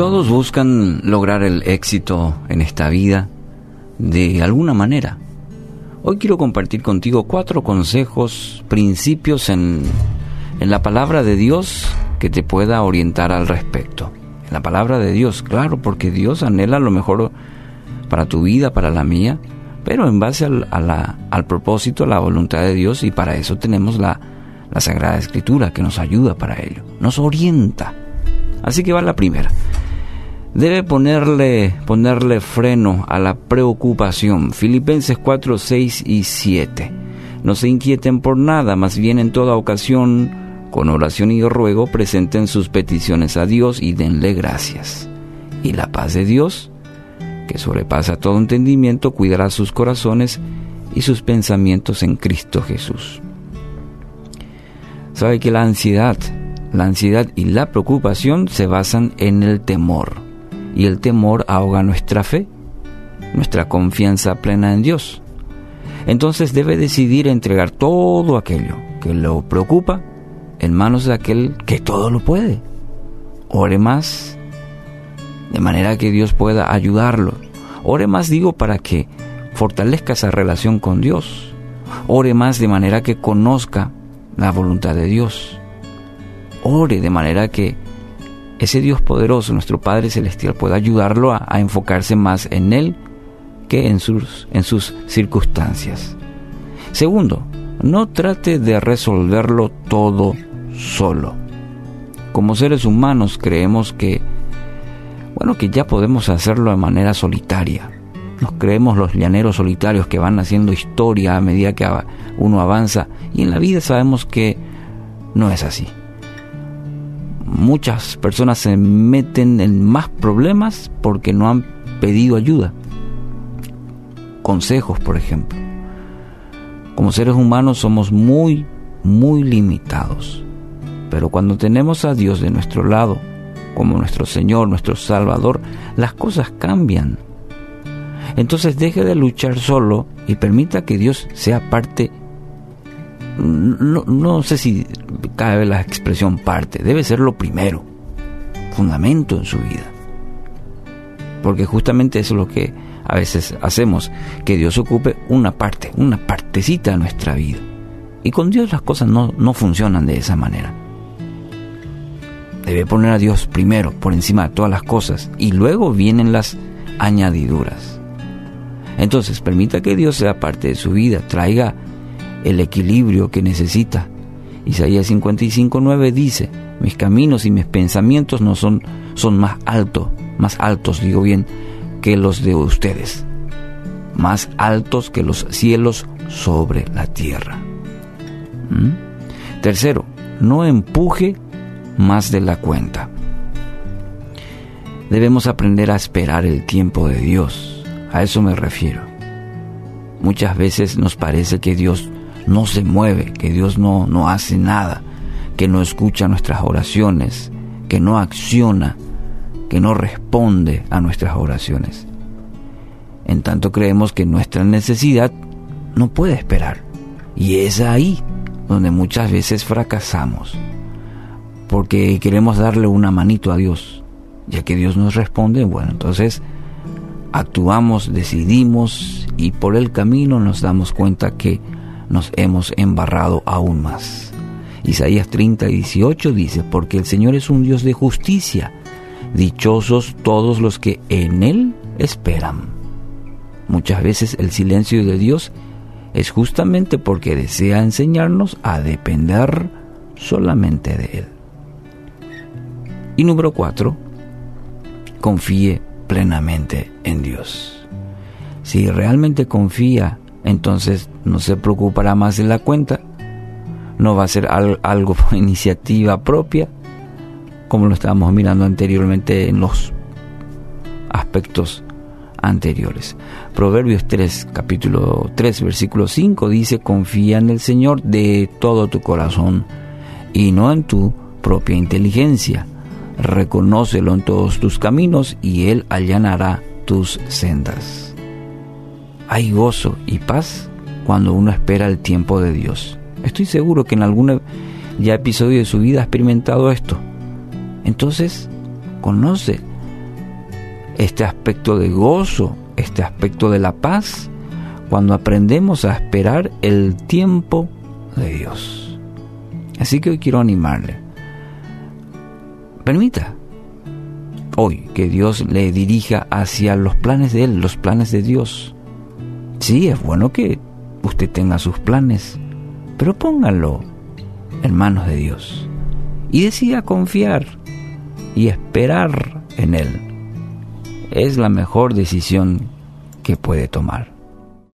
Todos buscan lograr el éxito en esta vida de alguna manera. Hoy quiero compartir contigo cuatro consejos, principios en, en la palabra de Dios que te pueda orientar al respecto. En la palabra de Dios, claro, porque Dios anhela lo mejor para tu vida, para la mía, pero en base al, al propósito, a la voluntad de Dios, y para eso tenemos la, la Sagrada Escritura que nos ayuda para ello, nos orienta. Así que va la primera. Debe ponerle, ponerle freno a la preocupación. Filipenses 4, 6 y 7. No se inquieten por nada, más bien en toda ocasión, con oración y ruego, presenten sus peticiones a Dios y denle gracias. Y la paz de Dios, que sobrepasa todo entendimiento, cuidará sus corazones y sus pensamientos en Cristo Jesús. Sabe que la ansiedad, la ansiedad y la preocupación se basan en el temor, y el temor ahoga nuestra fe, nuestra confianza plena en Dios. Entonces debe decidir entregar todo aquello que lo preocupa en manos de aquel que todo lo puede. Ore más, de manera que Dios pueda ayudarlo. Ore más, digo, para que fortalezca esa relación con Dios. Ore más de manera que conozca la voluntad de Dios. Ore de manera que ese Dios poderoso, nuestro Padre Celestial, pueda ayudarlo a, enfocarse más en Él que en sus, en sus circunstancias. Segundo, no trate de resolverlo todo solo. Como seres humanos creemos que, bueno, que ya podemos hacerlo de manera solitaria. Nos creemos los llaneros solitarios que van haciendo historia a medida que uno avanza y en la vida sabemos que no es así. Muchas personas se meten en más problemas porque no han pedido ayuda. Consejos, por ejemplo. Como seres humanos somos muy, muy limitados. Pero cuando tenemos a Dios de nuestro lado, como nuestro Señor, nuestro Salvador, las cosas cambian. Entonces deje de luchar solo y permita que Dios sea parte no, sé si cabe la expresión parte, debe ser lo primero, fundamento en su vida. Porque justamente eso es lo que a veces hacemos, que Dios ocupe una parte, una partecita de nuestra vida. Y con Dios las cosas no, no funcionan de esa manera. Debe poner a Dios primero, por encima de todas las cosas, y luego vienen las añadiduras. Entonces, permita que Dios sea parte de su vida, traiga el equilibrio que necesita. Isaías 55.9 dice, mis caminos y mis pensamientos no son, son más altos, más altos, digo bien, que los de ustedes, más altos que los cielos sobre la tierra. ¿Mm? Tercero, no empuje más de la cuenta. Debemos aprender a esperar el tiempo de Dios. A eso me refiero. Muchas veces nos parece que Dios no se mueve, que Dios no, no hace nada, que no escucha nuestras oraciones, que no acciona, que no responde a nuestras oraciones. En tanto creemos que nuestra necesidad no puede esperar. Y es ahí donde muchas veces fracasamos. Porque queremos darle una manito a Dios. Ya que Dios nos responde, bueno, entonces actuamos, decidimos y por el camino nos damos cuenta que nos hemos embarrado aún más. Isaías 30 y 18 dice, porque el Señor es un Dios de justicia, dichosos todos los que en Él esperan. Muchas veces el silencio de Dios es justamente porque desea enseñarnos a depender solamente de Él. Y número 4, confíe plenamente en Dios. Si realmente confía entonces no se preocupará más de la cuenta, no va a ser algo por iniciativa propia, como lo estábamos mirando anteriormente en los aspectos anteriores. Proverbios 3, capítulo 3, versículo 5 dice, confía en el Señor de todo tu corazón y no en tu propia inteligencia. Reconócelo en todos tus caminos y Él allanará tus sendas. Hay gozo y paz cuando uno espera el tiempo de Dios. Estoy seguro que en algún ya episodio de su vida ha experimentado esto. Entonces, conoce este aspecto de gozo, este aspecto de la paz, cuando aprendemos a esperar el tiempo de Dios. Así que hoy quiero animarle. Permita hoy que Dios le dirija hacia los planes de Él, los planes de Dios. Sí, es bueno que usted tenga sus planes, pero póngalo en manos de Dios y decida confiar y esperar en Él. Es la mejor decisión que puede tomar.